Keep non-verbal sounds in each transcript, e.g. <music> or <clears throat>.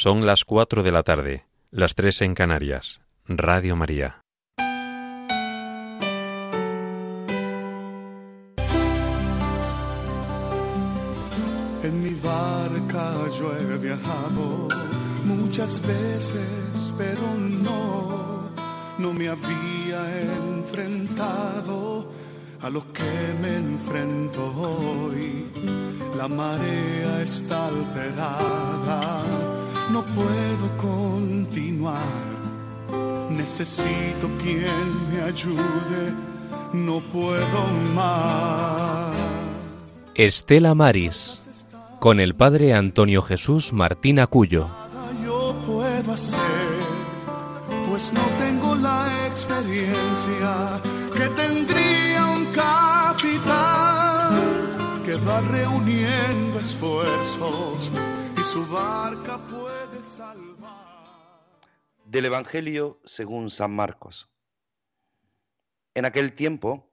Son las cuatro de la tarde, las tres en Canarias. Radio María. En mi barca yo he viajado muchas veces, pero no, no me había enfrentado a lo que me enfrento hoy. La marea está alterada, no puedo continuar. Necesito quien me ayude, no puedo más. Estela Maris, con el padre Antonio Jesús Martín Acuyo. Nada yo puedo hacer, pues no tengo la experiencia que tendría un capitán que va reuniendo esfuerzos y su barca puede Del Evangelio según San Marcos. En aquel tiempo,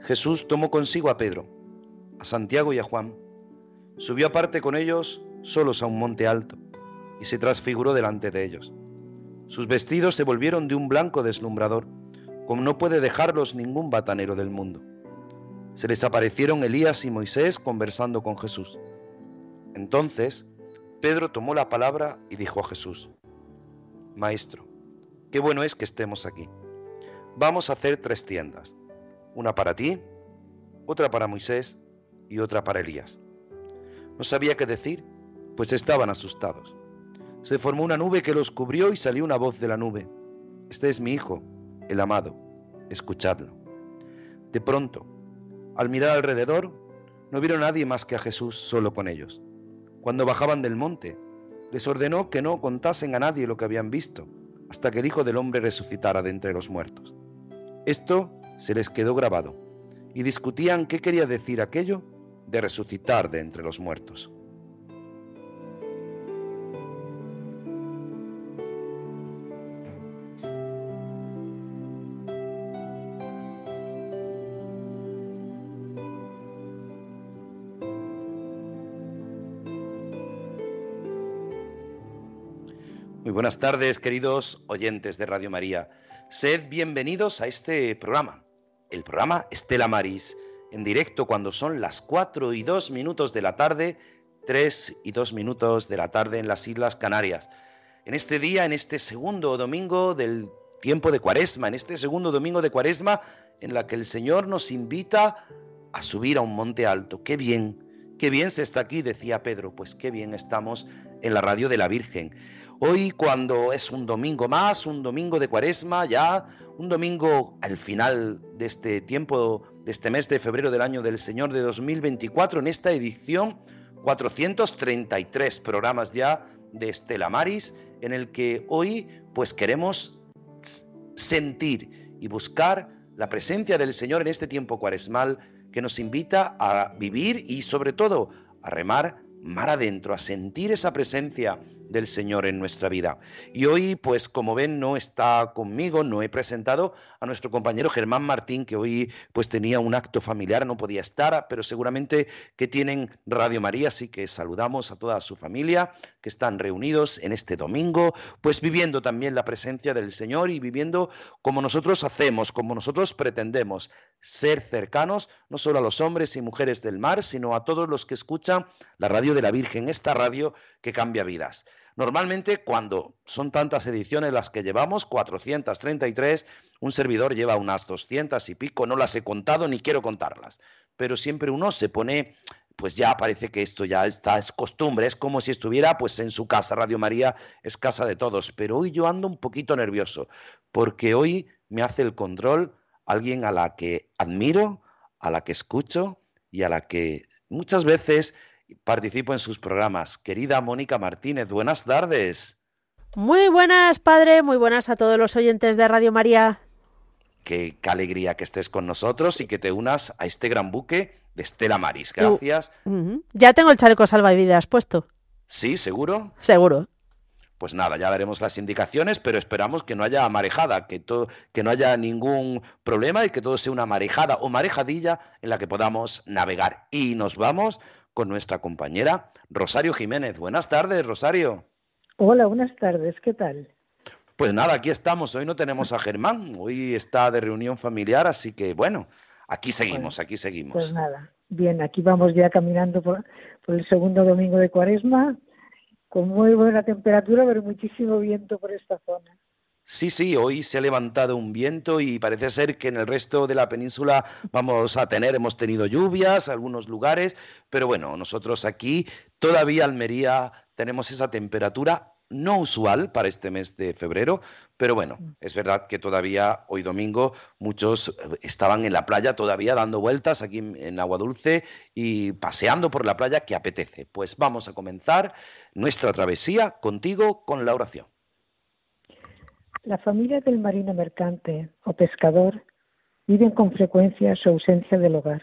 Jesús tomó consigo a Pedro, a Santiago y a Juan, subió aparte con ellos solos a un monte alto, y se transfiguró delante de ellos. Sus vestidos se volvieron de un blanco deslumbrador, como no puede dejarlos ningún batanero del mundo. Se les aparecieron Elías y Moisés conversando con Jesús. Entonces, Pedro tomó la palabra y dijo a Jesús, Maestro, qué bueno es que estemos aquí. Vamos a hacer tres tiendas, una para ti, otra para Moisés y otra para Elías. No sabía qué decir, pues estaban asustados. Se formó una nube que los cubrió y salió una voz de la nube. Este es mi Hijo, el amado, escuchadlo. De pronto, al mirar alrededor, no vieron a nadie más que a Jesús solo con ellos. Cuando bajaban del monte, les ordenó que no contasen a nadie lo que habían visto, hasta que el Hijo del Hombre resucitara de entre los muertos. Esto se les quedó grabado, y discutían qué quería decir aquello de resucitar de entre los muertos. Buenas tardes, queridos oyentes de Radio María. Sed bienvenidos a este programa, el programa Estela Maris, en directo cuando son las 4 y 2 minutos de la tarde, 3 y 2 minutos de la tarde en las Islas Canarias. En este día, en este segundo domingo del tiempo de Cuaresma, en este segundo domingo de Cuaresma, en la que el Señor nos invita a subir a un monte alto. Qué bien, qué bien se está aquí, decía Pedro, pues qué bien estamos en la radio de la Virgen. Hoy cuando es un domingo más, un domingo de cuaresma, ya un domingo al final de este tiempo, de este mes de febrero del año del Señor de 2024, en esta edición 433 programas ya de Estela Maris, en el que hoy pues queremos sentir y buscar la presencia del Señor en este tiempo cuaresmal que nos invita a vivir y sobre todo a remar mar adentro, a sentir esa presencia del Señor en nuestra vida. Y hoy, pues como ven, no está conmigo, no he presentado a nuestro compañero Germán Martín, que hoy pues tenía un acto familiar, no podía estar, pero seguramente que tienen Radio María, así que saludamos a toda su familia que están reunidos en este domingo, pues viviendo también la presencia del Señor y viviendo como nosotros hacemos, como nosotros pretendemos, ser cercanos no solo a los hombres y mujeres del mar, sino a todos los que escuchan la radio de la Virgen, esta radio que cambia vidas. Normalmente, cuando son tantas ediciones las que llevamos, 433, un servidor lleva unas 200 y pico, no las he contado ni quiero contarlas, pero siempre uno se pone, pues ya parece que esto ya está, es costumbre, es como si estuviera pues en su casa, Radio María es casa de todos, pero hoy yo ando un poquito nervioso, porque hoy me hace el control alguien a la que admiro, a la que escucho y a la que muchas veces participo en sus programas. Querida Mónica Martínez, buenas tardes. Muy buenas, padre, muy buenas a todos los oyentes de Radio María. Qué, qué alegría que estés con nosotros y que te unas a este gran buque de Estela Maris. Gracias. Uh, uh, ya tengo el chaleco salvavidas puesto. ¿Sí? ¿Seguro? Seguro. Pues nada, ya daremos las indicaciones, pero esperamos que no haya marejada, que no haya ningún problema y que todo sea una marejada o marejadilla en la que podamos navegar. Y nos vamos con nuestra compañera Rosario Jiménez. Buenas tardes, Rosario. Hola, buenas tardes, ¿qué tal? Pues nada, aquí estamos. Hoy no tenemos a Germán, hoy está de reunión familiar, así que bueno, aquí seguimos, aquí seguimos. Pues nada, bien, aquí vamos ya caminando por, el segundo domingo de Cuaresma, con muy buena temperatura, pero muchísimo viento por esta zona. Sí, sí, hoy se ha levantado un viento y parece ser que en el resto de la península vamos a tener, hemos tenido lluvias, algunos lugares, pero bueno, nosotros aquí todavía Almería tenemos esa temperatura no usual para este mes de febrero, pero bueno, mm. es verdad que todavía hoy domingo muchos eh, estaban en la playa todavía dando vueltas aquí en Agua Dulce y paseando por la playa que apetece. Pues vamos a comenzar nuestra travesía contigo con la oración. La familia del marino mercante o pescador viven con frecuencia su ausencia del hogar.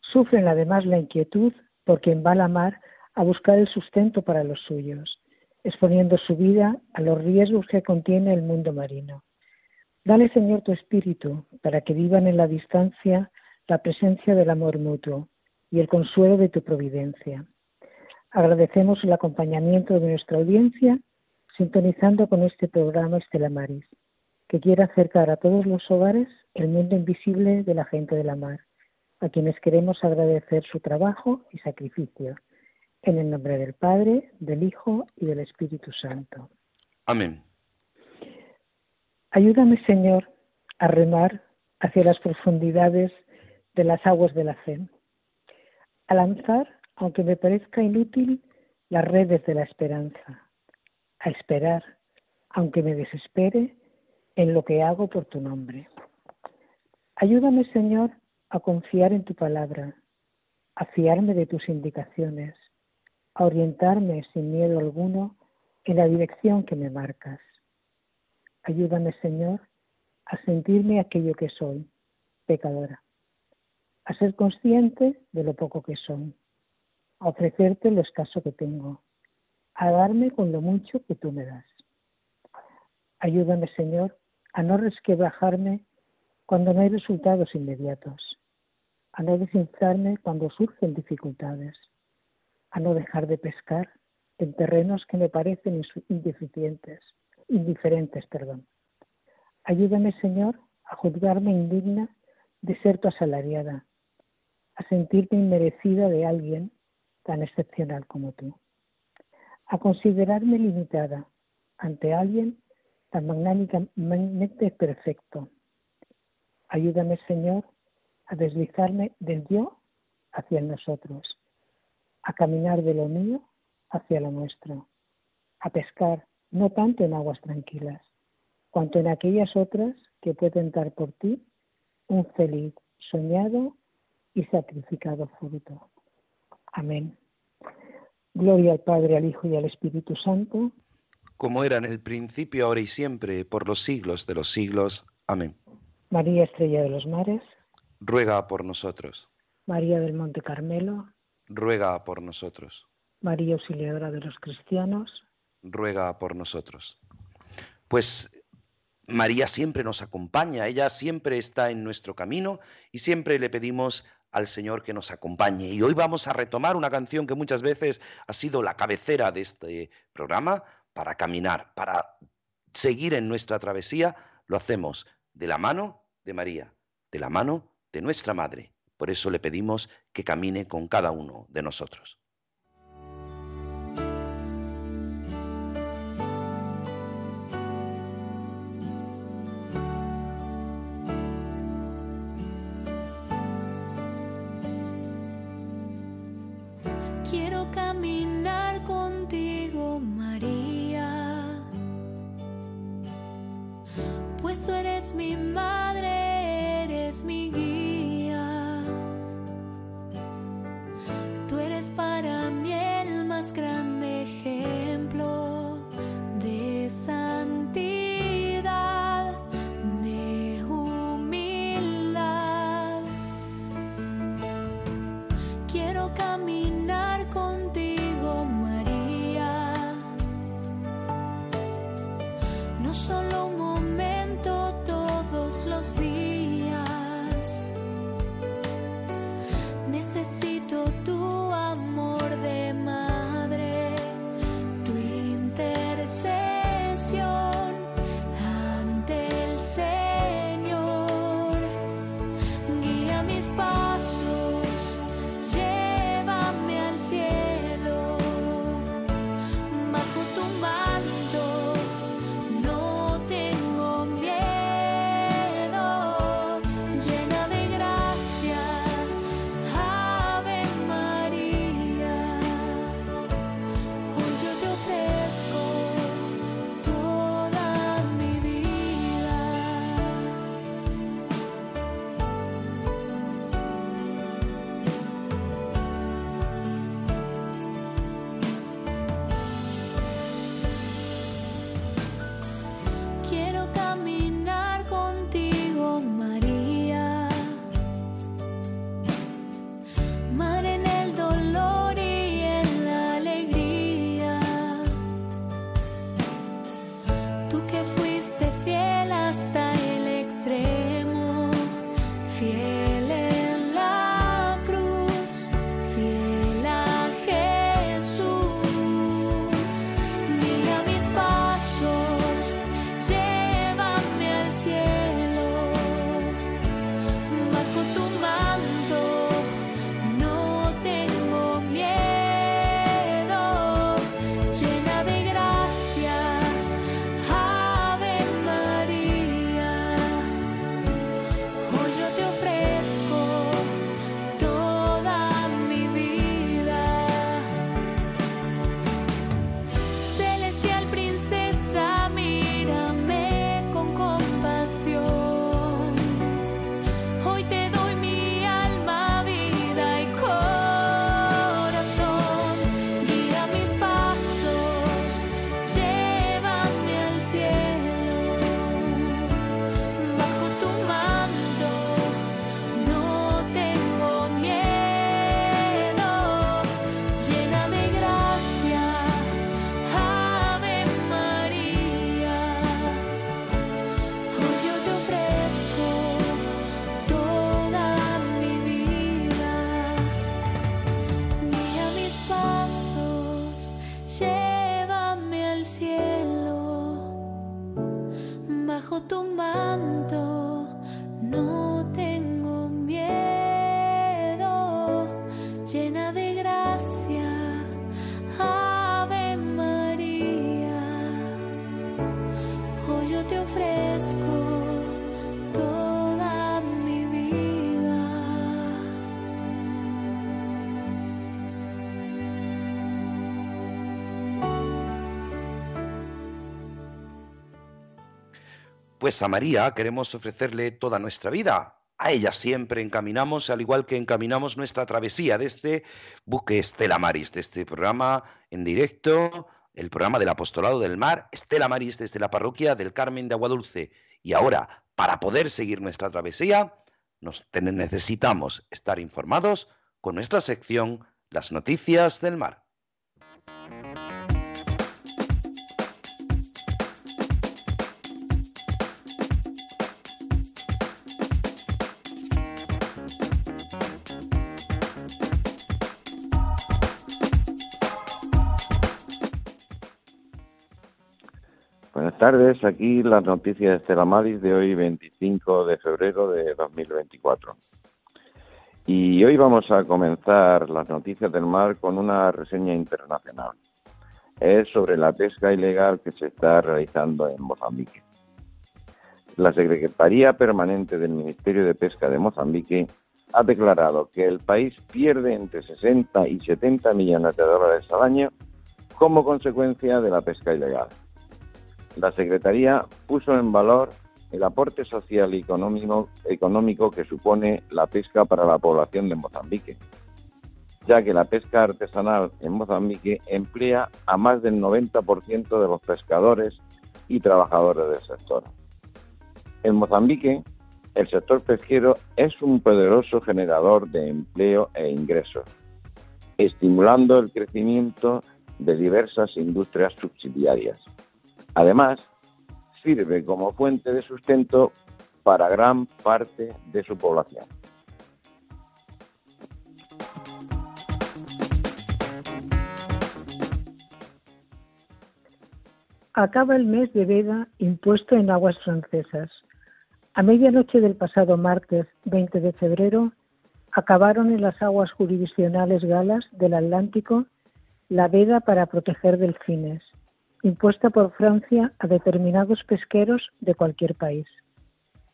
Sufren además la inquietud por quien va a la mar a buscar el sustento para los suyos, exponiendo su vida a los riesgos que contiene el mundo marino. Dale, Señor, tu espíritu para que vivan en la distancia la presencia del amor mutuo y el consuelo de tu providencia. Agradecemos el acompañamiento de nuestra audiencia sintonizando con este programa Estela Maris, que quiere acercar a todos los hogares el mundo invisible de la gente de la mar, a quienes queremos agradecer su trabajo y sacrificio. En el nombre del Padre, del Hijo y del Espíritu Santo. Amén. Ayúdame, Señor, a remar hacia las profundidades de las aguas de la fe, a lanzar, aunque me parezca inútil, las redes de la esperanza a esperar, aunque me desespere, en lo que hago por tu nombre. Ayúdame, Señor, a confiar en tu palabra, a fiarme de tus indicaciones, a orientarme sin miedo alguno en la dirección que me marcas. Ayúdame, Señor, a sentirme aquello que soy, pecadora, a ser consciente de lo poco que soy, a ofrecerte lo escaso que tengo, a darme con lo mucho que tú me das. Ayúdame, Señor, a no resquebrajarme cuando no hay resultados inmediatos, a no desinflarme cuando surgen dificultades, a no dejar de pescar en terrenos que me parecen indeficientes, indiferentes, perdón. Ayúdame, Señor, a juzgarme indigna de ser tu asalariada, a sentirme inmerecida de alguien tan excepcional como tú a considerarme limitada ante alguien tan magnánicamente perfecto. Ayúdame, Señor, a deslizarme del yo hacia nosotros, a caminar de lo mío hacia lo nuestro, a pescar no tanto en aguas tranquilas, cuanto en aquellas otras que pueden dar por ti un feliz, soñado y sacrificado fruto. Amén. Gloria al Padre, al Hijo y al Espíritu Santo. Como era en el principio, ahora y siempre, por los siglos de los siglos. Amén. María Estrella de los Mares. Ruega por nosotros. María del Monte Carmelo. Ruega por nosotros. María Auxiliadora de los Cristianos. Ruega por nosotros. Pues María siempre nos acompaña, ella siempre está en nuestro camino y siempre le pedimos al Señor que nos acompañe. Y hoy vamos a retomar una canción que muchas veces ha sido la cabecera de este programa para caminar, para seguir en nuestra travesía. Lo hacemos de la mano de María, de la mano de nuestra Madre. Por eso le pedimos que camine con cada uno de nosotros. Pues a María queremos ofrecerle toda nuestra vida. A ella siempre encaminamos, al igual que encaminamos nuestra travesía de este buque Estela Maris, de este programa en directo, el programa del Apostolado del Mar, Estela Maris desde la parroquia del Carmen de Aguadulce. Y ahora, para poder seguir nuestra travesía, nos necesitamos estar informados con nuestra sección Las Noticias del Mar. Tardes, aquí las noticias de Estela Maris de hoy 25 de febrero de 2024. Y hoy vamos a comenzar las noticias del mar con una reseña internacional. Es sobre la pesca ilegal que se está realizando en Mozambique. La Secretaría Permanente del Ministerio de Pesca de Mozambique ha declarado que el país pierde entre 60 y 70 millones de dólares al año como consecuencia de la pesca ilegal la Secretaría puso en valor el aporte social y económico, que supone la pesca para la población de Mozambique, ya que la pesca artesanal en Mozambique emplea a más del 90% de los pescadores y trabajadores del sector. En Mozambique, el sector pesquero es un poderoso generador de empleo e ingresos, estimulando el crecimiento de diversas industrias subsidiarias. Además, sirve como fuente de sustento para gran parte de su población. Acaba el mes de veda impuesto en aguas francesas. A medianoche del pasado martes 20 de febrero acabaron en las aguas jurisdiccionales galas del Atlántico la veda para proteger delfines impuesta por Francia a determinados pesqueros de cualquier país.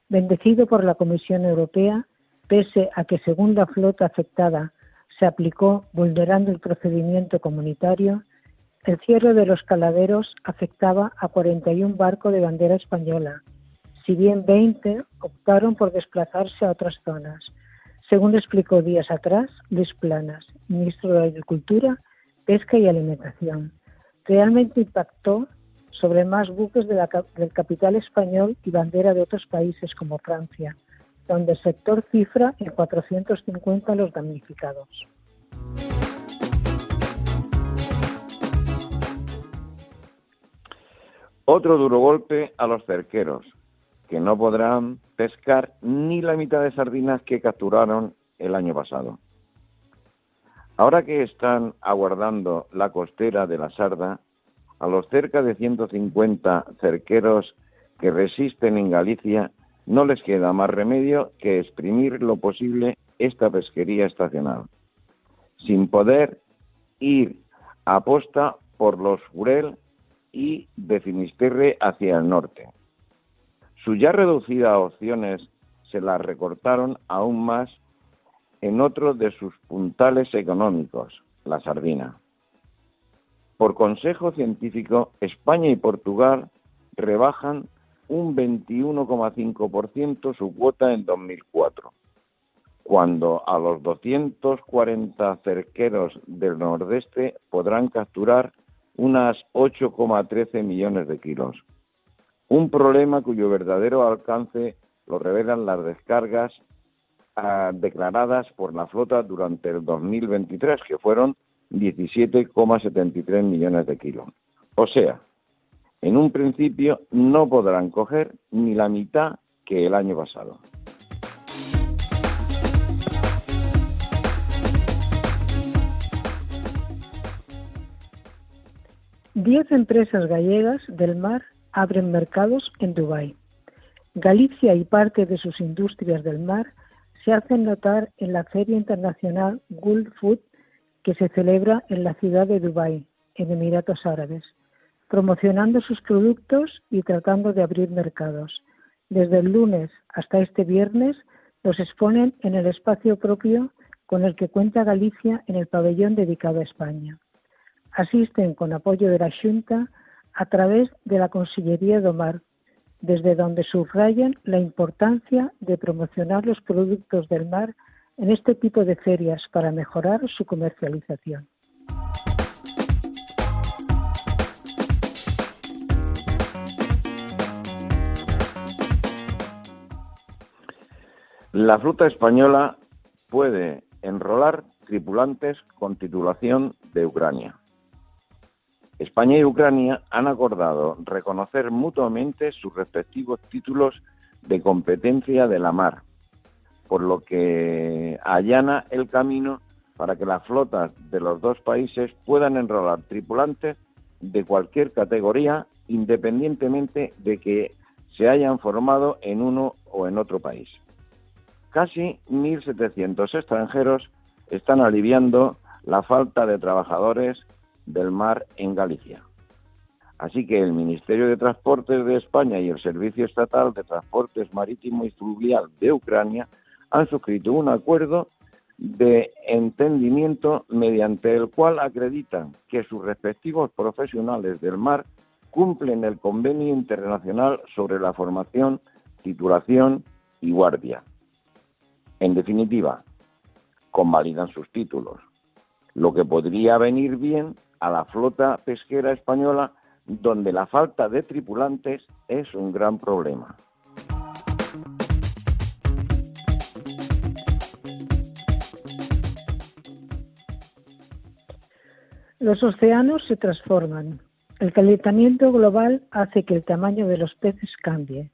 Bendecido por la Comisión Europea, pese a que según la flota afectada se aplicó vulnerando el procedimiento comunitario, el cierre de los caladeros afectaba a 41 barcos de bandera española, si bien 20 optaron por desplazarse a otras zonas, según explicó días atrás Luis Planas, ministro de Agricultura, Pesca y Alimentación realmente impactó sobre más buques de la, del capital español y bandera de otros países como Francia, donde el sector cifra en 450 los damnificados. Otro duro golpe a los cerqueros, que no podrán pescar ni la mitad de sardinas que capturaron el año pasado. Ahora que están aguardando la costera de la Sarda, a los cerca de 150 cerqueros que resisten en Galicia no les queda más remedio que exprimir lo posible esta pesquería estacional, sin poder ir a posta por los Jurel y de Finisterre hacia el norte. Sus ya reducidas opciones se las recortaron aún más en otro de sus puntales económicos, la sardina. Por consejo científico, España y Portugal rebajan un 21,5% su cuota en 2004, cuando a los 240 cerqueros del nordeste podrán capturar unas 8,13 millones de kilos. Un problema cuyo verdadero alcance lo revelan las descargas declaradas por la flota durante el 2023, que fueron 17,73 millones de kilos. O sea, en un principio no podrán coger ni la mitad que el año pasado. Diez empresas gallegas del mar abren mercados en Dubái. Galicia y parte de sus industrias del mar se hacen notar en la Feria Internacional Gulf Food que se celebra en la ciudad de Dubái, en Emiratos Árabes, promocionando sus productos y tratando de abrir mercados. Desde el lunes hasta este viernes los exponen en el espacio propio con el que cuenta Galicia en el pabellón dedicado a España. Asisten con apoyo de la Junta a través de la Consellería do Mar, desde donde subrayan la importancia de promocionar los productos del mar en este tipo de ferias para mejorar su comercialización. La flota española puede enrolar tripulantes con titulación de Ucrania. España y Ucrania han acordado reconocer mutuamente sus respectivos títulos de competencia de la mar, por lo que allana el camino para que las flotas de los dos países puedan enrolar tripulantes de cualquier categoría independientemente de que se hayan formado en uno o en otro país. Casi 1.700 extranjeros están aliviando la falta de trabajadores del mar en Galicia. Así que el Ministerio de Transportes de España y el Servicio Estatal de Transportes Marítimo y Fluvial de Ucrania han suscrito un acuerdo de entendimiento mediante el cual acreditan que sus respectivos profesionales del mar cumplen el convenio internacional sobre la formación, titulación y guardia. En definitiva, convalidan sus títulos, lo que podría venir bien a la flota pesquera española donde la falta de tripulantes es un gran problema. Los océanos se transforman. El calentamiento global hace que el tamaño de los peces cambie.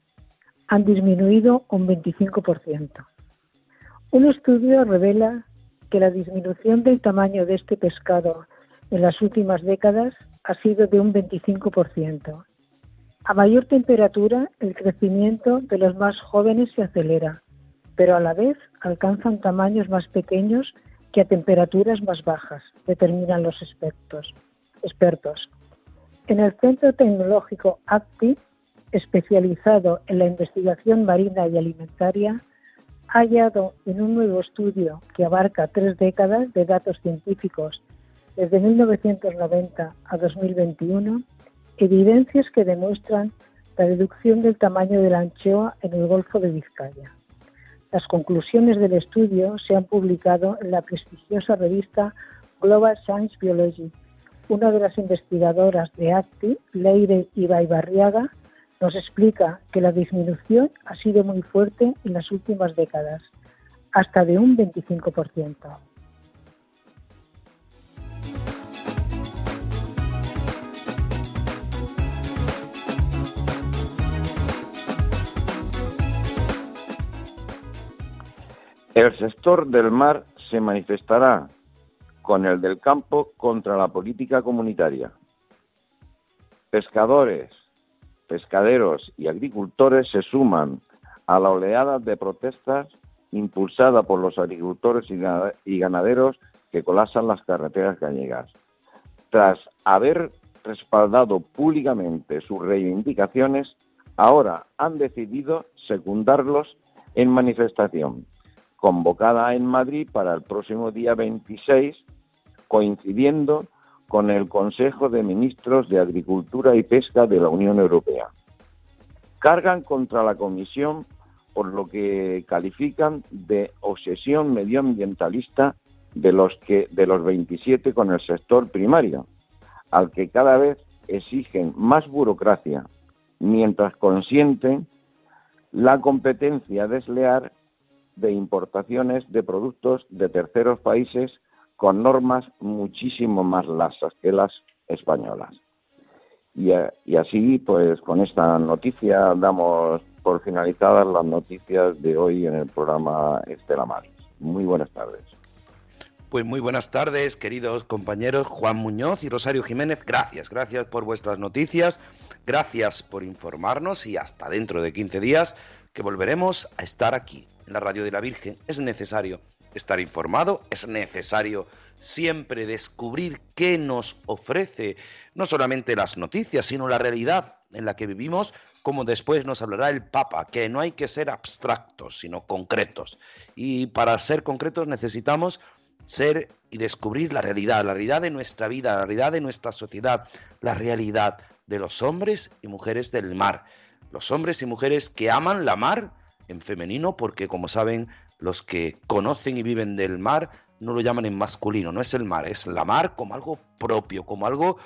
Han disminuido un 25%. Un estudio revela que la disminución del tamaño de este pescado en las últimas décadas ha sido de un 25%. A mayor temperatura, el crecimiento de los más jóvenes se acelera, pero a la vez alcanzan tamaños más pequeños que a temperaturas más bajas, determinan los expertos. expertos. En el Centro Tecnológico ACTI, especializado en la investigación marina y alimentaria, ha hallado en un nuevo estudio que abarca tres décadas de datos científicos desde 1990 a 2021 evidencias que demuestran la reducción del tamaño de la anchoa en el Golfo de Vizcaya. Las conclusiones del estudio se han publicado en la prestigiosa revista Global Science Biology. Una de las investigadoras de ACTI, Leire Ibaibarriaga, nos explica que la disminución ha sido muy fuerte en las últimas décadas, hasta de un 25%. El sector del mar se manifestará con el del campo contra la política comunitaria. Pescadores, pescaderos y agricultores se suman a la oleada de protestas impulsada por los agricultores y ganaderos que colapsan las carreteras gallegas. Tras haber respaldado públicamente sus reivindicaciones, ahora han decidido secundarlos en manifestación convocada en Madrid para el próximo día 26, coincidiendo con el Consejo de Ministros de Agricultura y Pesca de la Unión Europea. Cargan contra la Comisión por lo que califican de obsesión medioambientalista de los que de los 27 con el sector primario, al que cada vez exigen más burocracia, mientras consienten la competencia desleal de importaciones de productos de terceros países con normas muchísimo más lasas que las españolas. Y, eh, y, así, pues con esta noticia damos por finalizadas las noticias de hoy en el programa Estela Maris. Muy buenas tardes. Pues muy buenas tardes, queridos compañeros Juan Muñoz y Rosario Jiménez. Gracias, gracias por vuestras noticias, gracias por informarnos y hasta dentro de 15 días que volveremos a estar aquí en la radio de la Virgen, es necesario estar informado, es necesario siempre descubrir qué nos ofrece no solamente las noticias, sino la realidad en la que vivimos, como después nos hablará el Papa, que no hay que ser abstractos, sino concretos. Y para ser concretos necesitamos ser y descubrir la realidad, la realidad de nuestra vida, la realidad de nuestra sociedad, la realidad de los hombres y mujeres del mar. Los hombres y mujeres que aman la mar en femenino, porque como saben, los que conocen y viven del mar no lo llaman en masculino, no es el mar, es la mar como algo propio, como algo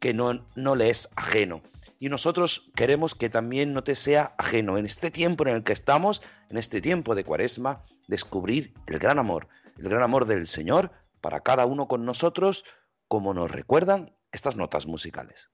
que no, no le es ajeno. Y nosotros queremos que también no te sea ajeno en este tiempo en el que estamos, en este tiempo de cuaresma, descubrir el gran amor, el gran amor del Señor para cada uno con nosotros, como nos recuerdan estas notas musicales.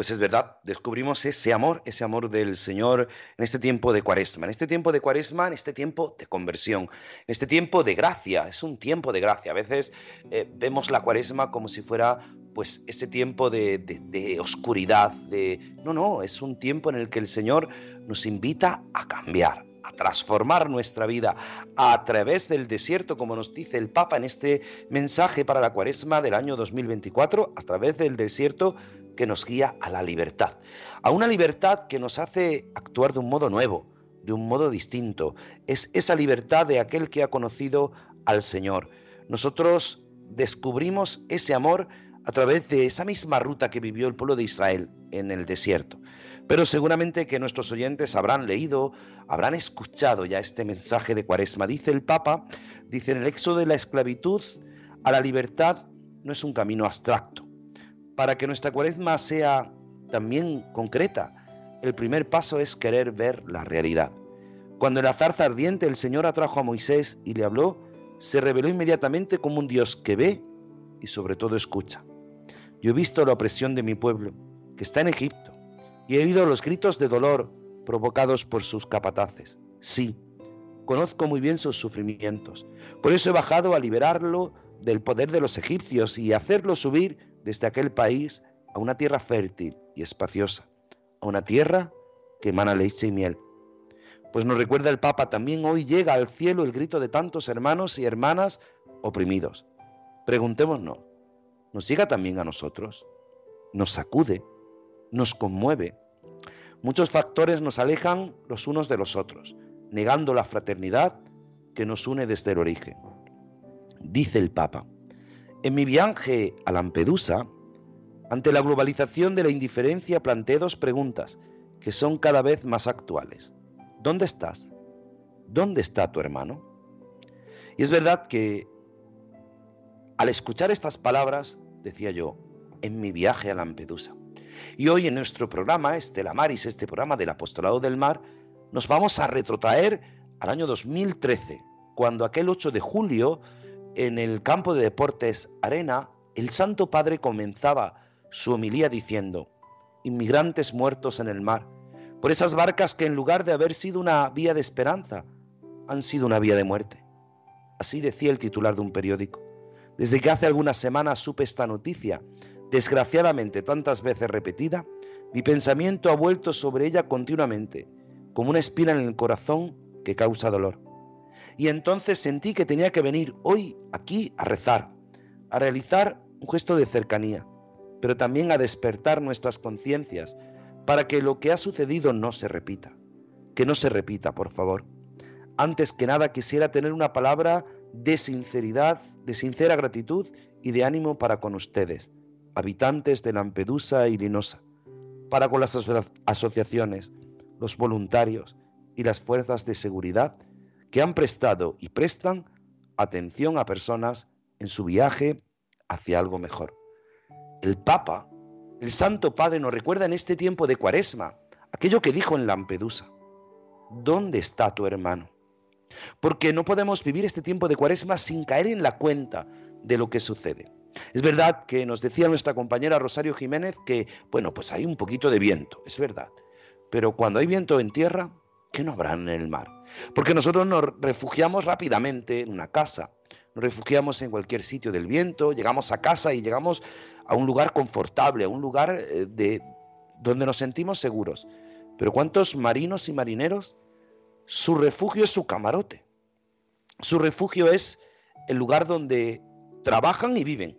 Pues es verdad, descubrimos ese amor, ese amor del Señor en este tiempo de cuaresma, en este tiempo de cuaresma, en este tiempo de conversión, en este tiempo de gracia, es un tiempo de gracia. A veces eh, vemos la cuaresma como si fuera pues ese tiempo de, de- de oscuridad, de... No, no, es un tiempo en el que el Señor nos invita a cambiar, a transformar nuestra vida a través del desierto, como nos dice el Papa en este mensaje para la cuaresma del año 2024, a través del desierto que nos guía a la libertad, a una libertad que nos hace actuar de un modo nuevo, de un modo distinto. Es esa libertad de aquel que ha conocido al Señor. Nosotros descubrimos ese amor a través de esa misma ruta que vivió el pueblo de Israel en el desierto. Pero seguramente que nuestros oyentes habrán leído, habrán escuchado ya este mensaje de Cuaresma. Dice el Papa, dice en el éxodo de la esclavitud a la libertad no es un camino abstracto. Para que nuestra Cuaresma sea también concreta, el primer paso es querer ver la realidad. Cuando en la zarza ardiente el Señor atrajo a Moisés y le habló, se reveló inmediatamente como un Dios que ve y sobre todo escucha. Yo he visto la opresión de mi pueblo, que está en Egipto, y he oído los gritos de dolor provocados por sus capataces. Sí, conozco muy bien sus sufrimientos. Por eso he bajado a liberarlo del poder de los egipcios y hacerlo subir desde aquel país a una tierra fértil y espaciosa, a una tierra que emana leche y miel. Pues nos recuerda el Papa, también hoy llega al cielo el grito de tantos hermanos y hermanas oprimidos. Preguntémonos, ¿nos llega también a nosotros? ¿Nos sacude? ¿Nos conmueve? Muchos factores nos alejan los unos de los otros, negando la fraternidad que nos une desde el origen. Dice el Papa, en mi viaje a Lampedusa, ante la globalización de la indiferencia planteé dos preguntas que son cada vez más actuales. ¿Dónde estás? ¿Dónde está tu hermano? Y es verdad que al escuchar estas palabras, decía yo, en mi viaje a Lampedusa. Y hoy en nuestro programa, Estela Maris, este programa del Apostolado del Mar, nos vamos a retrotraer al año 2013, cuando aquel 8 de julio, en el campo de deportes Arena, el Santo Padre comenzaba su homilía diciendo, inmigrantes muertos en el mar, por esas barcas que en lugar de haber sido una vía de esperanza, han sido una vía de muerte. Así decía el titular de un periódico. Desde que hace algunas semanas supe esta noticia, desgraciadamente tantas veces repetida, mi pensamiento ha vuelto sobre ella continuamente, como una espina en el corazón que causa dolor. Y entonces sentí que tenía que venir hoy aquí a rezar, a realizar un gesto de cercanía, pero también a despertar nuestras conciencias para que lo que ha sucedido no se repita. Que no se repita, por favor. Antes que nada quisiera tener una palabra de sinceridad, de sincera gratitud y de ánimo para con ustedes, habitantes de Lampedusa y Linosa, para con las aso- asociaciones, los voluntarios y las fuerzas de seguridad que han prestado y prestan atención a personas en su viaje hacia algo mejor. El Papa, el Santo Padre, nos recuerda en este tiempo de Cuaresma aquello que dijo en Lampedusa. ¿Dónde está tu hermano? Porque no podemos vivir este tiempo de Cuaresma sin caer en la cuenta de lo que sucede. Es verdad que nos decía nuestra compañera Rosario Jiménez que, bueno, pues hay un poquito de viento, es verdad. Pero cuando hay viento en tierra, ¿qué no habrá en el mar? Porque nosotros nos refugiamos rápidamente en una casa, nos refugiamos en cualquier sitio del viento, llegamos a casa y llegamos a un lugar confortable, a un lugar eh, de, donde nos sentimos seguros. Pero ¿cuántos marinos y marineros? Su refugio es su camarote. Su refugio es el lugar donde trabajan y viven,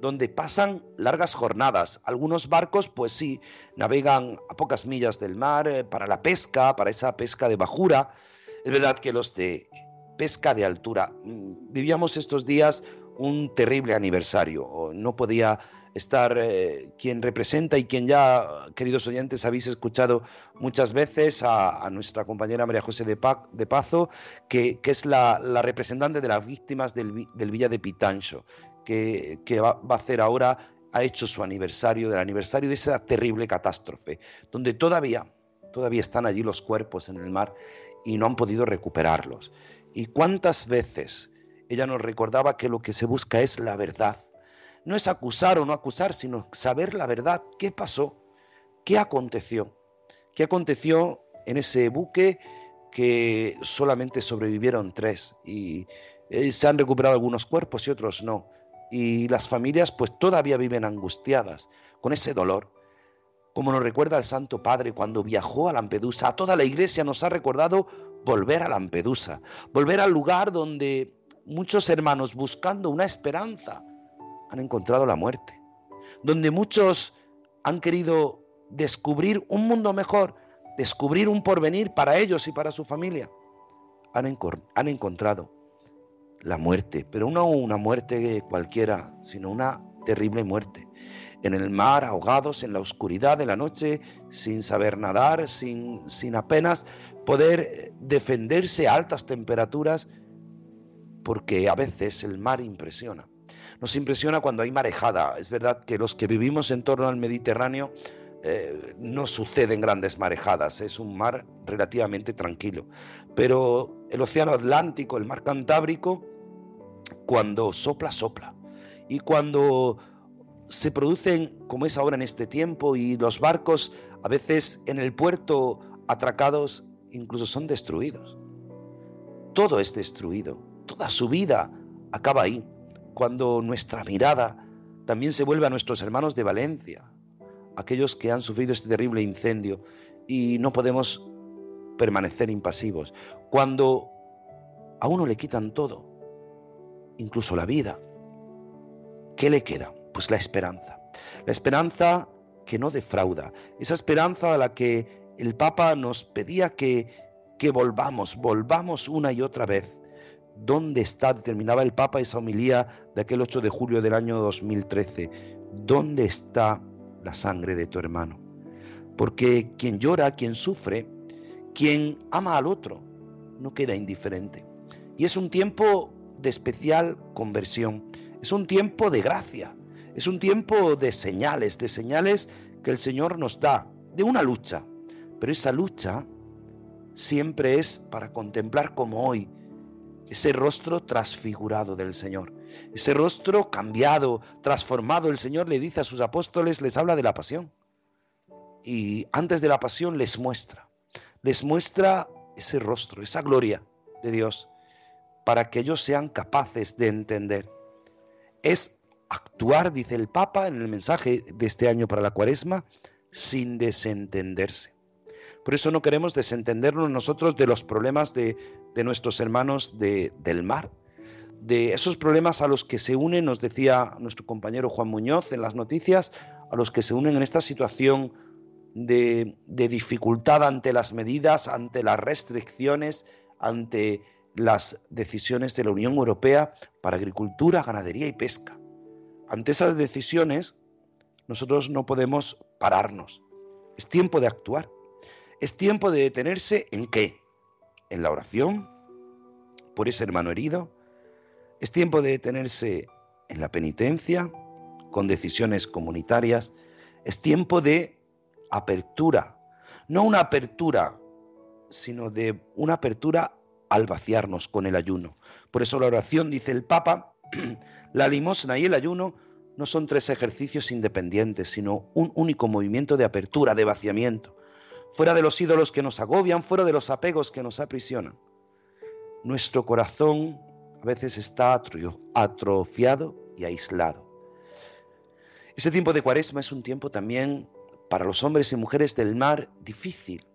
donde pasan largas jornadas. Algunos barcos, pues sí, navegan a pocas millas del mar eh, para la pesca, para esa pesca de bajura. Es verdad que los de pesca de altura, mm, vivíamos estos días un terrible aniversario. No podía estar eh, quien representa y quien ya, queridos oyentes, habéis escuchado muchas veces a, nuestra compañera María José de, de Pazo, que, es la, representante de las víctimas del, vi- del Villa de Pitancho, que, que va, va a hacer ahora, ha hecho su aniversario, del aniversario de esa terrible catástrofe, donde todavía, todavía están allí los cuerpos en el mar y no han podido recuperarlos. Y cuántas veces ella nos recordaba que lo que se busca es la verdad. No es acusar o no acusar, sino saber la verdad. ¿Qué pasó? ¿Qué aconteció? ¿Qué aconteció en ese buque que solamente sobrevivieron tres? Y eh, se han recuperado algunos cuerpos y otros no. Y las familias pues todavía viven angustiadas con ese dolor. Como nos recuerda el Santo Padre cuando viajó a Lampedusa, a toda la iglesia nos ha recordado volver a Lampedusa, volver al lugar donde muchos hermanos buscando una esperanza han encontrado la muerte, donde muchos han querido descubrir un mundo mejor, descubrir un porvenir para ellos y para su familia, han, han encontrado la muerte, pero no una muerte cualquiera, sino una terrible muerte. En el mar, ahogados en la oscuridad de la noche, sin saber nadar, sin, sin apenas poder defenderse a altas temperaturas, porque a veces el mar impresiona. Nos impresiona cuando hay marejada. Es verdad que los que vivimos en torno al Mediterráneo eh, no suceden grandes marejadas, es un mar relativamente tranquilo. Pero el Océano Atlántico, el mar Cantábrico, cuando sopla, sopla. Y cuando se producen, como es ahora en este tiempo, y los barcos a veces en el puerto atracados, incluso son destruidos. Todo es destruido, toda su vida acaba ahí, cuando nuestra mirada también se vuelve a nuestros hermanos de Valencia, aquellos que han sufrido este terrible incendio, y no podemos permanecer impasivos. Cuando a uno le quitan todo, incluso la vida, ¿qué le queda? Pues la esperanza. La esperanza que no defrauda, esa esperanza a la que el Papa nos pedía que, que volvamos, volvamos una y otra vez. ¿Dónde está? Determinaba el Papa esa homilía de aquel 8 de julio del año 2013. ¿Dónde está la sangre de tu hermano? Porque quien llora, quien sufre, quien ama al otro, no queda indiferente. Y es un tiempo de especial conversión, es un tiempo de gracia, es un tiempo de señales, de señales que el Señor nos da, de una lucha. Pero esa lucha siempre es para contemplar como hoy ese rostro transfigurado del Señor, ese rostro cambiado, transformado. El Señor le dice a sus apóstoles, les habla de la pasión. Y antes de la pasión les muestra, les muestra ese rostro, esa gloria de Dios, para que ellos sean capaces de entender. Es actuar, dice el Papa en el mensaje de este año para la cuaresma, sin desentenderse. Por eso no queremos desentendernos nosotros de los problemas de, nuestros hermanos de, del mar, de esos problemas a los que se unen, nos decía nuestro compañero Juan Muñoz en las noticias, a los que se unen en esta situación de dificultad ante las medidas, ante las restricciones, ante las decisiones de la Unión Europea para agricultura, ganadería y pesca. Ante esas decisiones, nosotros no podemos pararnos. Es tiempo de actuar. Es tiempo de detenerse en qué? En la oración por ese hermano herido. Es tiempo de detenerse en la penitencia con decisiones comunitarias. Es tiempo de apertura. No una apertura, sino de una apertura al vaciarnos con el ayuno. Por eso la oración, dice el Papa, <clears throat> la limosna y el ayuno no son tres ejercicios independientes, sino un único movimiento de apertura, de vaciamiento, fuera de los ídolos que nos agobian, fuera de los apegos que nos aprisionan. Nuestro corazón a veces está atrofiado y aislado. Ese tiempo de cuaresma es un tiempo también para los hombres y mujeres del mar difícil,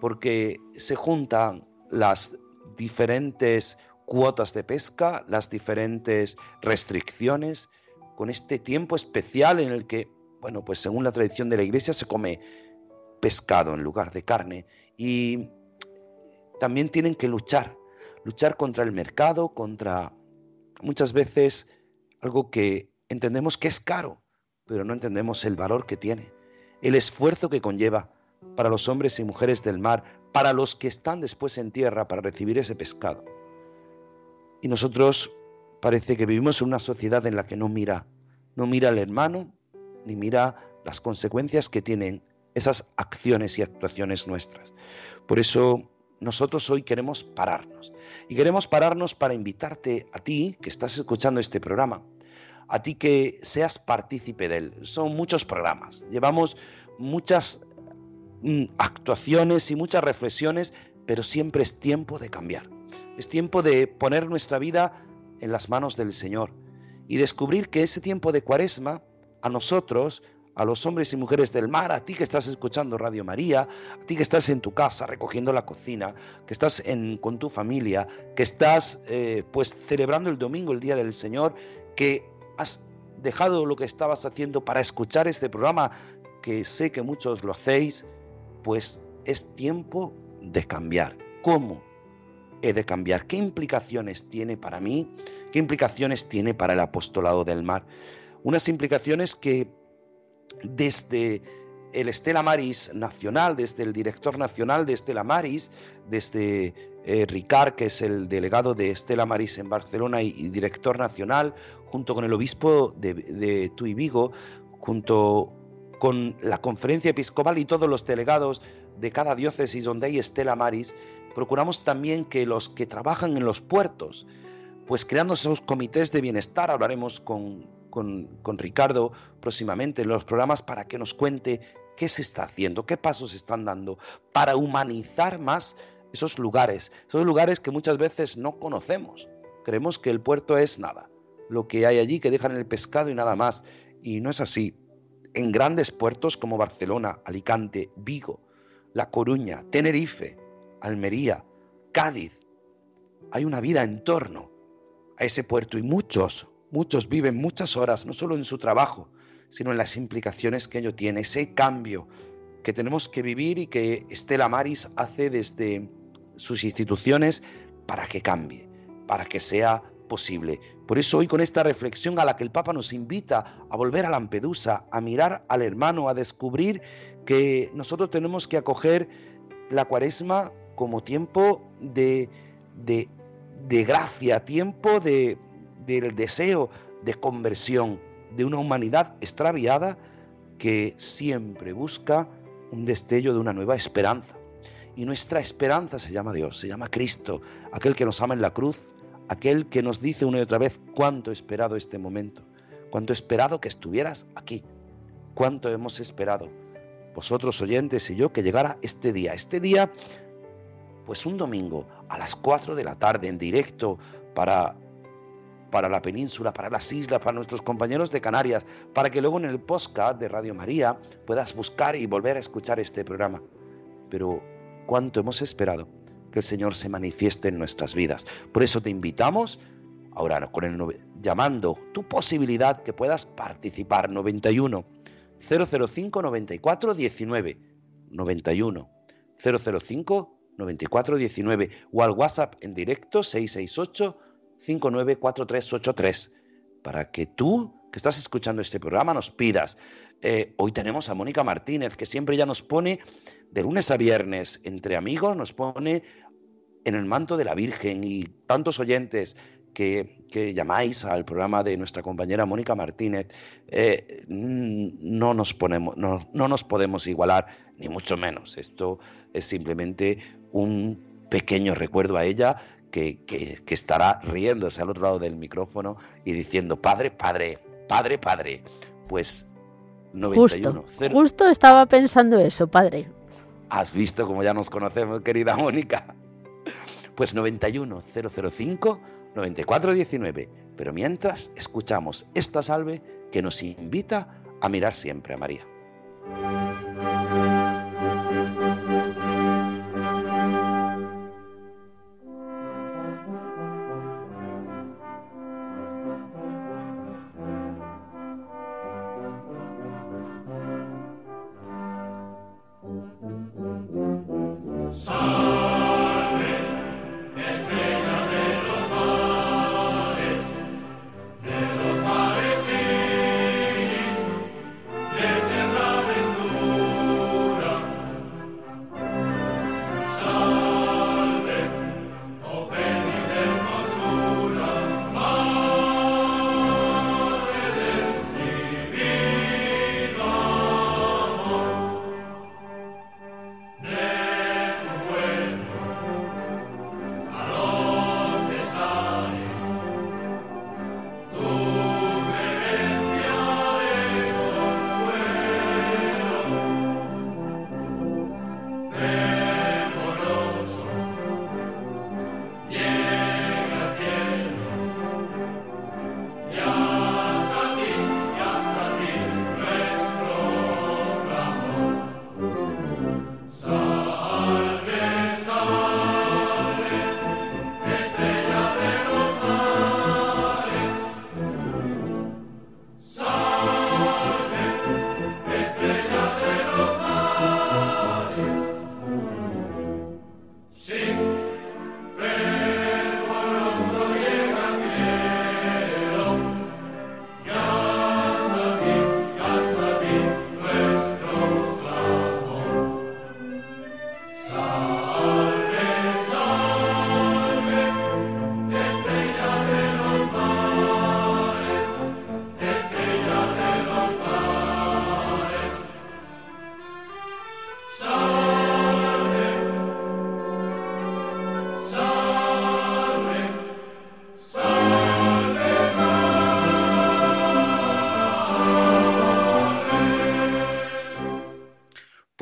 porque se juntan las diferentes cuotas de pesca, las diferentes restricciones, con este tiempo especial en el que, bueno, pues según la tradición de la iglesia se come pescado en lugar de carne y también tienen que luchar, luchar contra el mercado, contra muchas veces algo que entendemos que es caro, pero no entendemos el valor que tiene, el esfuerzo que conlleva para los hombres y mujeres del mar, para los que están después en tierra para recibir ese pescado. Y nosotros Parece que vivimos en una sociedad en la que no mira, no mira al hermano, ni mira las consecuencias que tienen esas acciones y actuaciones nuestras. Por eso nosotros hoy queremos pararnos. Y queremos pararnos para invitarte a ti que estás escuchando este programa, a ti que seas partícipe de él. Son muchos programas, llevamos muchas mm, actuaciones y muchas reflexiones, pero siempre es tiempo de cambiar. Es tiempo de poner nuestra vida en las manos del Señor y descubrir que ese tiempo de cuaresma a nosotros, a los hombres y mujeres del mar, a ti que estás escuchando Radio María, a ti que estás en tu casa recogiendo la cocina, que estás con tu familia, que estás eh, pues celebrando el domingo, el Día del Señor, que has dejado lo que estabas haciendo para escuchar este programa, que sé que muchos lo hacéis, pues es tiempo de cambiar. ¿Cómo? He de cambiar? ¿Qué implicaciones tiene para mí? ¿Qué implicaciones tiene para el apostolado del mar? Unas implicaciones que desde el Estela Maris nacional, desde el director nacional de Estela Maris, desde eh, Ricard, que es el delegado de Estela Maris en Barcelona y, director nacional, junto con el obispo de, de Tuy Vigo, junto con la conferencia episcopal y todos los delegados de cada diócesis donde hay Estela Maris, procuramos también que los que trabajan en los puertos, pues creando esos comités de bienestar, hablaremos con, con, Ricardo próximamente en los programas para que nos cuente qué se está haciendo, qué pasos se están dando para humanizar más esos lugares, esos lugares que muchas veces no conocemos. Creemos que el puerto es nada, lo que hay allí que dejan el pescado y nada más, y no es así. En grandes puertos como Barcelona, Alicante, Vigo, La Coruña, Tenerife, Almería, Cádiz, hay una vida en torno a ese puerto y muchos, muchos viven muchas horas, no solo en su trabajo, sino en las implicaciones que ello tiene, ese cambio que tenemos que vivir y que Estela Maris hace desde sus instituciones para que cambie, para que sea posible. Por eso hoy con esta reflexión a la que el Papa nos invita a volver a Lampedusa, a mirar al hermano, a descubrir que nosotros tenemos que acoger la cuaresma como tiempo de, de, de gracia, tiempo de, del deseo de conversión de una humanidad extraviada que siempre busca un destello de una nueva esperanza. Y nuestra esperanza se llama Dios, se llama Cristo, aquel que nos ama en la cruz, aquel que nos dice una y otra vez cuánto he esperado este momento, cuánto he esperado que estuvieras aquí, cuánto hemos esperado, vosotros oyentes y yo, que llegara este día. Este día, pues un domingo a las 4 de la tarde en directo para para la península, para las islas, para nuestros compañeros de Canarias, para que luego en el podcast de Radio María puedas buscar y volver a escuchar este programa. Pero cuánto hemos esperado que el Señor se manifieste en nuestras vidas. Por eso te invitamos ahora con el llamando tu posibilidad que puedas participar 91 005 94 19 91 005 94 19 o al WhatsApp en directo 668 594383 para que tú que estás escuchando este programa nos pidas. Eh, hoy tenemos a Mónica Martínez que siempre ya nos pone de lunes a viernes entre amigos, nos pone en el manto de la Virgen y tantos oyentes que, que llamáis al programa de nuestra compañera Mónica Martínez, eh, no, nos ponemos, no, no nos podemos igualar, ni mucho menos. Esto es simplemente un pequeño recuerdo a ella que, que, que, estará riéndose al otro lado del micrófono y diciendo, padre, padre, padre, padre. Pues 91. Justo, cero... justo estaba pensando eso, padre. Has visto como ya nos conocemos, querida Mónica. Pues 91 005 9419. Pero mientras escuchamos esta salve que nos invita a mirar siempre a María.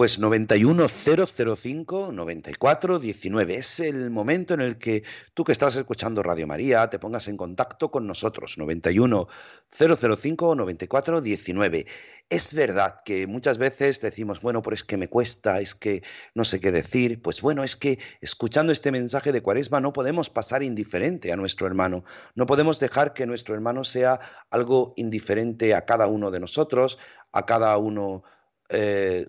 Pues 91005 94 19 es el momento en el que tú que estás escuchando Radio María te pongas en contacto con nosotros 91005 94 19. Es verdad que muchas veces decimos, bueno, pero es que me cuesta, es que no sé qué decir. Pues bueno, es que escuchando este mensaje de Cuaresma no podemos pasar indiferente a nuestro hermano. No podemos dejar que nuestro hermano sea algo indiferente a cada uno de nosotros, a cada uno eh,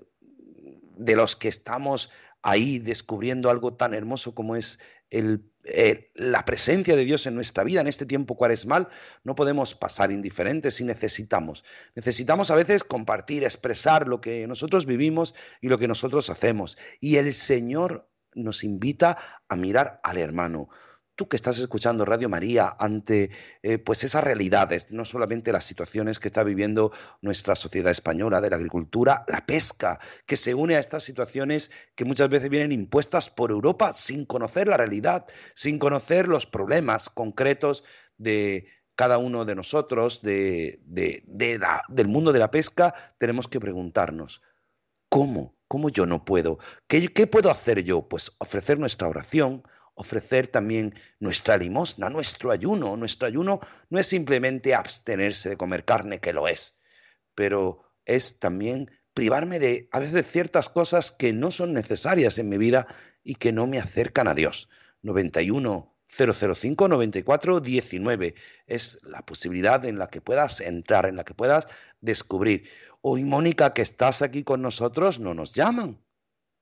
de los que estamos ahí descubriendo algo tan hermoso como es el, eh, la presencia de Dios en nuestra vida en este tiempo cuaresmal, no podemos pasar indiferentes y necesitamos. Necesitamos a veces compartir, expresar lo que nosotros vivimos y lo que nosotros hacemos. Y el Señor nos invita a mirar al hermano tú que estás escuchando Radio María ante eh, pues esas realidades, no solamente las situaciones que está viviendo nuestra sociedad española de la agricultura, la pesca, que se une a estas situaciones que muchas veces vienen impuestas por Europa sin conocer la realidad, sin conocer los problemas concretos de cada uno de nosotros, de, del mundo de la pesca, tenemos que preguntarnos, ¿cómo? ¿Cómo yo no puedo? ¿Qué, ¿Qué puedo hacer yo? Pues ofrecer nuestra oración, ofrecer también nuestra limosna, nuestro ayuno. Nuestro ayuno no es simplemente abstenerse de comer carne, que lo es, pero es también privarme de a veces ciertas cosas que no son necesarias en mi vida y que no me acercan a Dios. 91 005 94 19 es la posibilidad en la que puedas entrar, en la que puedas descubrir. Hoy, Mónica, que estás aquí con nosotros, no nos llaman.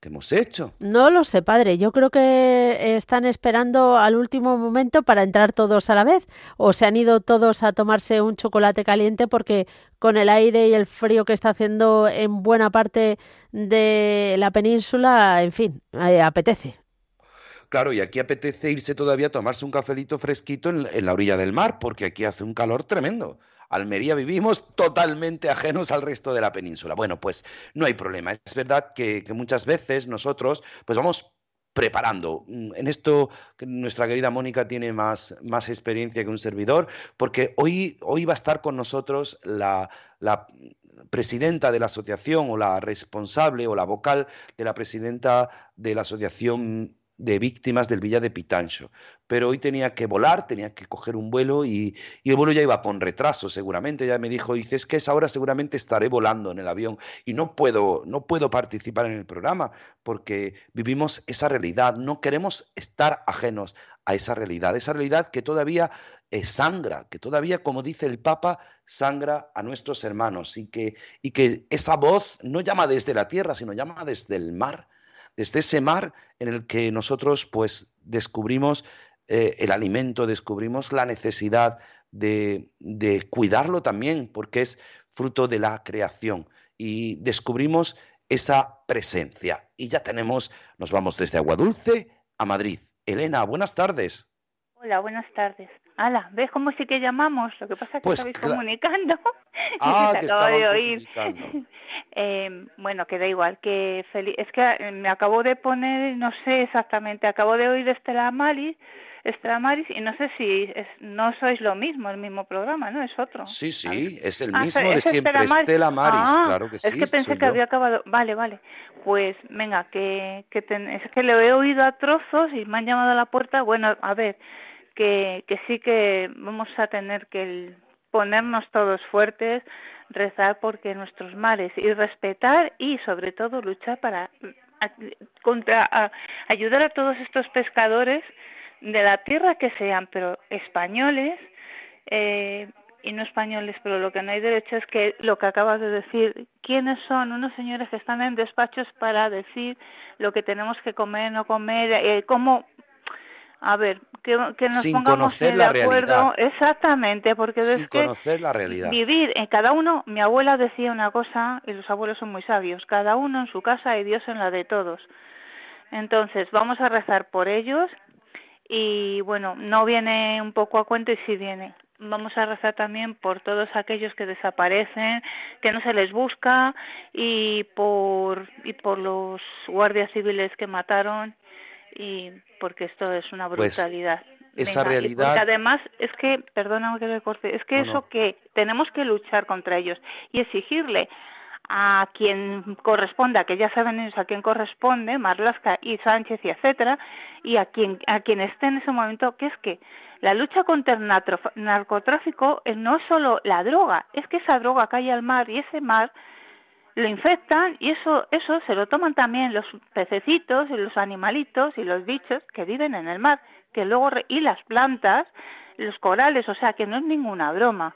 ¿Qué hemos hecho? No lo sé, padre. Yo creo que están esperando al último momento para entrar todos a la vez. O se han ido todos a tomarse un chocolate caliente porque con el aire y el frío que está haciendo en buena parte de la península, en fin, eh, apetece. Claro, y aquí apetece irse todavía a tomarse un cafelito fresquito en, en la orilla del mar, porque aquí hace un calor tremendo. Almería vivimos totalmente ajenos al resto de la península. Bueno, pues no hay problema. Es verdad que, muchas veces nosotros pues vamos preparando. En esto nuestra querida Mónica tiene más, más experiencia que un servidor, porque hoy, hoy va a estar con nosotros la presidenta de la asociación o la responsable o la vocal de la presidenta de la asociación de víctimas del Villa de Pitancho. Pero hoy tenía que volar, tenía que coger un vuelo y, y, el vuelo ya iba con retraso seguramente. Ya me dijo, dice, es que esa hora seguramente estaré volando en el avión y no puedo, no puedo participar en el programa porque vivimos esa realidad. No queremos estar ajenos a esa realidad, esa realidad que todavía eh, sangra, que todavía, como dice el Papa, sangra a nuestros hermanos y que, y que esa voz no llama desde la tierra, sino llama desde el mar desde ese mar en el que nosotros pues descubrimos eh, el alimento, descubrimos la necesidad de, de, cuidarlo también, porque es fruto de la creación, y descubrimos esa presencia. Y ya tenemos, nos vamos desde Aguadulce a Madrid. Elena, buenas tardes. Hola, buenas tardes. Ala, ¿ves cómo sí que llamamos? Lo que pasa es que Pues estabais comunicando. <laughs> Ah, que acaba de oír. <laughs> Eh, bueno, que da igual, que feliz. Es que eh, me acabo de poner, no sé exactamente, acabo de oír Estela Maris, Estela Maris, y no sé si es, no sois lo mismo, el mismo programa, ¿no? Es otro. Sí, sí, es el Ah, mismo de es siempre, Estela Maris. Estela Maris, Ah, claro que sí. Es que pensé que yo. había acabado. Vale, vale. Pues venga, que, que ten- es que lo he oído a trozos y me han llamado a la puerta. Bueno, a ver, que, que sí que vamos a tener que ponernos todos fuertes, rezar porque nuestros mares y respetar y sobre todo luchar para contra ayudar a todos estos pescadores de la tierra que sean, pero españoles eh, y no españoles, pero lo que no hay derecho es que lo que acabas de decir, ¿quiénes son unos señores que están en despachos para decir lo que tenemos que comer, no comer, eh, cómo, a ver, que, que nos Sin pongamos conocer de la acuerdo, realidad. exactamente, porque Sin es que conocer la realidad. vivir en cada uno, mi abuela decía una cosa y los abuelos son muy sabios, cada uno en su casa y Dios en la de todos. Entonces, vamos a rezar por ellos y bueno, no viene un poco a cuento y sí viene. Vamos a rezar también por todos aquellos que desaparecen, que no se les busca y por y por los guardias civiles que mataron y porque esto es una Pues, brutalidad. esa Venga, realidad- porque además es que, perdóname que le corte, es que No, eso no. que tenemos que luchar contra ellos y exigirle a quien corresponda, que ya saben ellos a quién corresponde, Marlasca y Sánchez y etcétera, y a quien a quien esté en ese momento, que es que la lucha contra el narcotráfico eh, no es solo la droga, es que esa droga cae al mar y ese mar lo infectan y eso eso se lo toman también los pececitos y los animalitos y los bichos que viven en el mar, que luego y las plantas, los corales, o sea, que no es ninguna broma.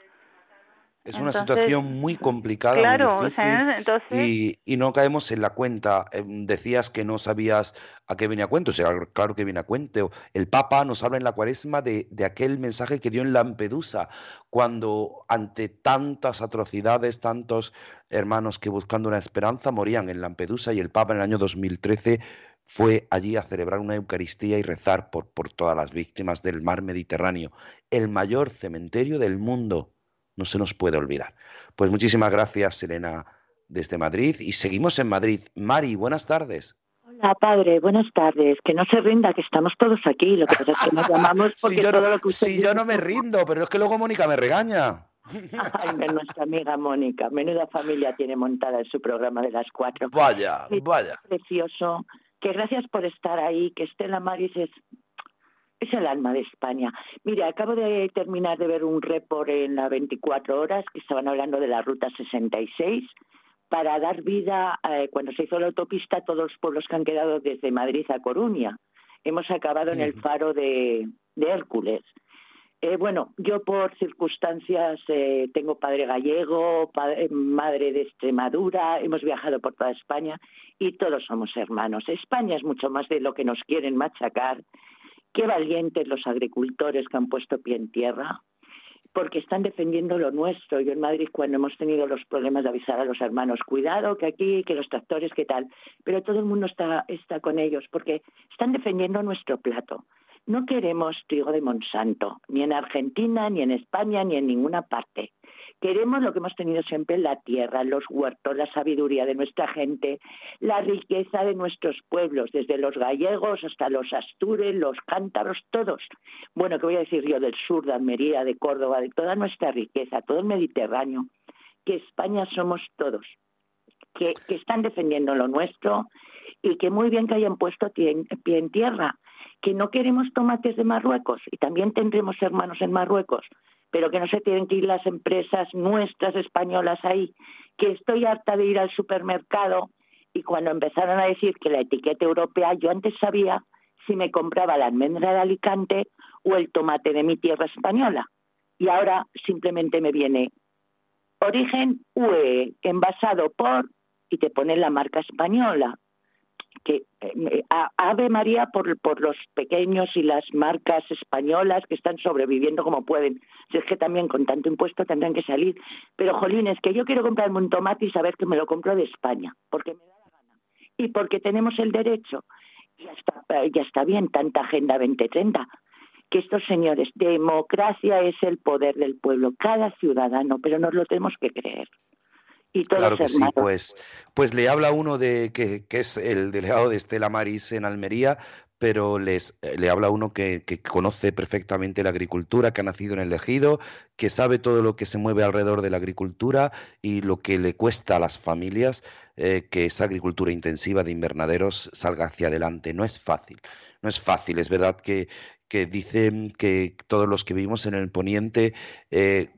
Es una Entonces, situación muy complicada, Claro, muy o sea, difícil, entonces y, y no caemos en la cuenta. Em, Decías que no sabías a qué venía a cuento, o sea, claro que viene a cuento. El Papa nos habla en la cuaresma de, de aquel mensaje que dio en Lampedusa, cuando ante tantas atrocidades, tantos hermanos que buscando una esperanza morían en Lampedusa, y el Papa en el año 2013 fue allí a celebrar una Eucaristía y rezar por, por todas las víctimas del mar Mediterráneo, el mayor cementerio del mundo no se nos puede olvidar. Pues muchísimas gracias, Elena, desde Madrid. Y seguimos en Madrid. Mari, buenas tardes. Hola, padre, buenas tardes. Que no se rinda, que estamos todos aquí. Lo que pasa es que nos llamamos <laughs> porque Si yo, todo no, lo que usted si yo no me rindo, pero es que luego Mónica me regaña. <laughs> Ay, nuestra amiga Mónica, menuda familia tiene montada en su programa de las cuatro. Vaya, Es vaya. Precioso. Que gracias por estar ahí, que Estela Maris es, es el alma de España. Mire, acabo de terminar de ver un report en la 24 horas que estaban hablando de la Ruta 66 para dar vida, eh, cuando se hizo la autopista, a todos los pueblos que han quedado desde Madrid a Coruña. Hemos acabado en el faro de, de Hércules. Eh, bueno, yo por circunstancias eh, tengo padre gallego, madre de Extremadura, hemos viajado por toda España y todos somos hermanos. España es mucho más de lo que nos quieren machacar. Qué valientes los agricultores que han puesto pie en tierra, porque están defendiendo lo nuestro. Yo en Madrid, cuando hemos tenido los problemas de avisar a los hermanos, cuidado, que aquí, que los tractores, que tal, pero todo el mundo está, está con ellos, porque están defendiendo nuestro plato. No queremos trigo de Monsanto, ni en Argentina, ni en España, ni en ninguna parte. Queremos lo que hemos tenido siempre la tierra, los huertos, la sabiduría de nuestra gente, la riqueza de nuestros pueblos, desde los gallegos hasta los astures, los cántabros, todos. Bueno, ¿qué voy a decir yo del sur, de Almería, de Córdoba, de toda nuestra riqueza, todo el Mediterráneo? Que España somos todos, que, están defendiendo lo nuestro y que muy bien que hayan puesto pie en tierra, que no queremos tomates de Marruecos y también tendremos hermanos en Marruecos, pero que no se tienen que ir las empresas nuestras españolas ahí, que estoy harta de ir al supermercado y cuando empezaron a decir que la etiqueta europea, yo antes sabía si me compraba la almendra de Alicante o el tomate de mi tierra española. Y ahora simplemente me viene origen UE, envasado por, y te pone la marca española. Que eh, Ave María por, por los pequeños y las marcas españolas que están sobreviviendo como pueden. Si es que también con tanto impuesto tendrán que salir. Pero, Jolín, es que yo quiero comprarme un tomate y saber que me lo compro de España, porque me da la gana. Y porque tenemos el derecho. Ya está, eh, ya está bien tanta Agenda 2030 que estos señores, democracia es el poder del pueblo, cada ciudadano, pero nos lo tenemos que creer. Y todos Claro que sí, pues, pues le habla uno de que, que es el delegado de Estela Maris en Almería, pero les, eh, le habla uno que, que conoce perfectamente la agricultura, que ha nacido en el ejido, que sabe todo lo que se mueve alrededor de la agricultura y lo que le cuesta a las familias eh, que esa agricultura intensiva de invernaderos salga hacia adelante. No es fácil, no es fácil. Es verdad que, que dicen que todos los que vivimos en el poniente eh,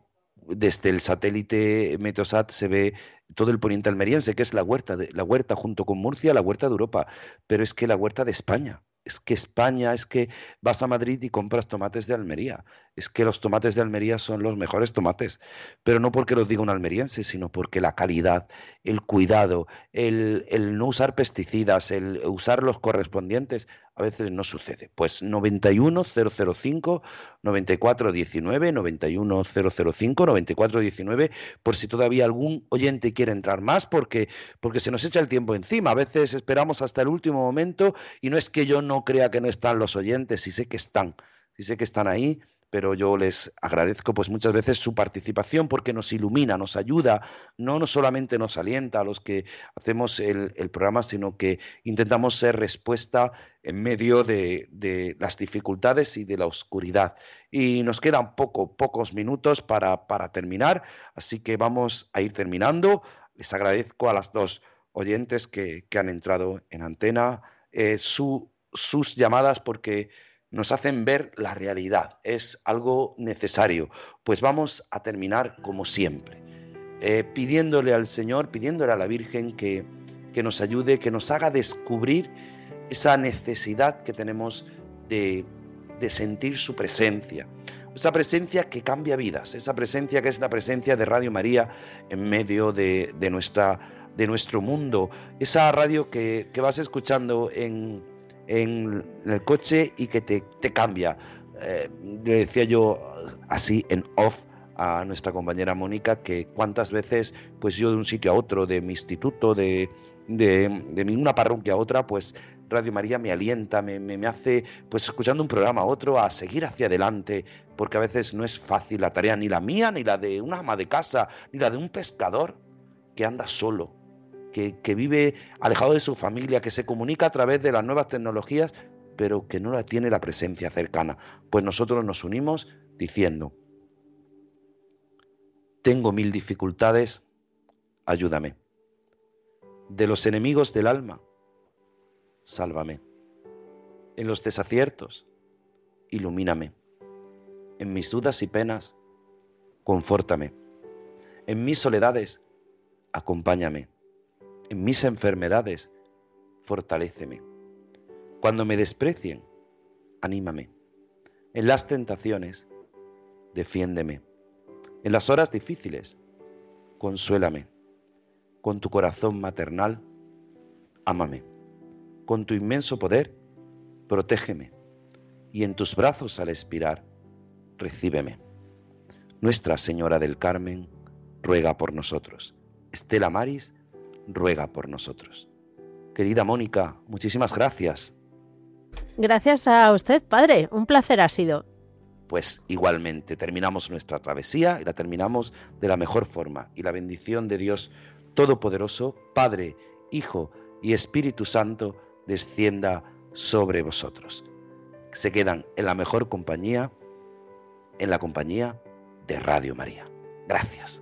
desde el satélite Meteosat se ve todo el poniente almeriense, que es la huerta, de, la huerta junto con Murcia, la huerta de Europa, pero es que la huerta de España. Es que España, es que vas a Madrid y compras tomates de Almería. Es que los tomates de Almería son los mejores tomates. Pero no porque los diga un almeriense, sino porque la calidad, el cuidado, el, el no usar pesticidas, el usar los correspondientes, a veces no sucede. Pues 91005 9419, 91005 9419, por si todavía algún oyente quiere entrar más, porque, porque se nos echa el tiempo encima. A veces esperamos hasta el último momento y no es que yo no crea que no están los oyentes, sí sé que están, sí sé que están ahí, pero yo les agradezco pues muchas veces su participación porque nos ilumina, nos ayuda, no, solamente nos alienta a los que hacemos el, programa, sino que intentamos ser respuesta en medio de, las dificultades y de la oscuridad. Y nos quedan poco, pocos minutos para, terminar, así que vamos a ir terminando. les agradezco a las dos oyentes que, han entrado en antena eh, su, sus llamadas porque nos hacen ver la realidad. Es algo necesario. Pues vamos a terminar como siempre, eh, pidiéndole al Señor, pidiéndole a la Virgen que, que nos ayude, que nos haga descubrir esa necesidad que tenemos de, de sentir su presencia. Esa presencia que cambia vidas, esa presencia que es la presencia de Radio María en medio de, de nuestra, de nuestro mundo, esa radio que, que vas escuchando en, en, el coche y que te, te cambia. Eh, le decía yo así en off a nuestra compañera Mónica que cuántas veces pues yo de un sitio a otro, de mi instituto, de, de, de una parroquia a otra, pues Radio María me alienta, me, me, me, hace, pues escuchando un programa a otro, a seguir hacia adelante, porque a veces no es fácil la tarea, ni la mía, ni la de una ama de casa, ni la de un pescador que anda solo, que, vive alejado de su familia, que se comunica a través de las nuevas tecnologías, pero que no la tiene la presencia cercana. Pues nosotros nos unimos diciendo, tengo mil dificultades, ayúdame. De los enemigos del alma, sálvame. En los desaciertos, ilumíname. En mis dudas y penas, confórtame. En mis soledades, acompáñame. En mis enfermedades, fortaléceme. Cuando me desprecien, anímame. En las tentaciones, defiéndeme. En las horas difíciles, consuélame. Con tu corazón maternal, ámame con tu inmenso poder, protégeme, y en tus brazos al expirar, recíbeme. Nuestra Señora del Carmen, ruega por nosotros. Estela Maris, ruega por nosotros. Querida Mónica, muchísimas gracias. Gracias a usted, padre. Un placer ha sido. Pues igualmente, terminamos nuestra travesía y la terminamos de la mejor forma. Y la bendición de Dios Todopoderoso, Padre, Hijo y Espíritu Santo, descienda sobre vosotros. Se quedan en la mejor compañía, en la compañía de Radio María. Gracias.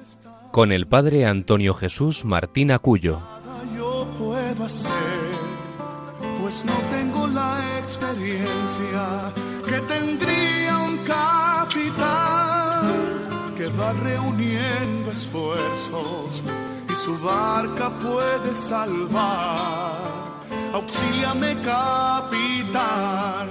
con el padre Antonio Jesús Martín Acuyo. Yo puedo hacer, pues no tengo la experiencia que tendría un capitán que va reuniendo esfuerzos y su barca puede salvar. Auxíliame, capitán.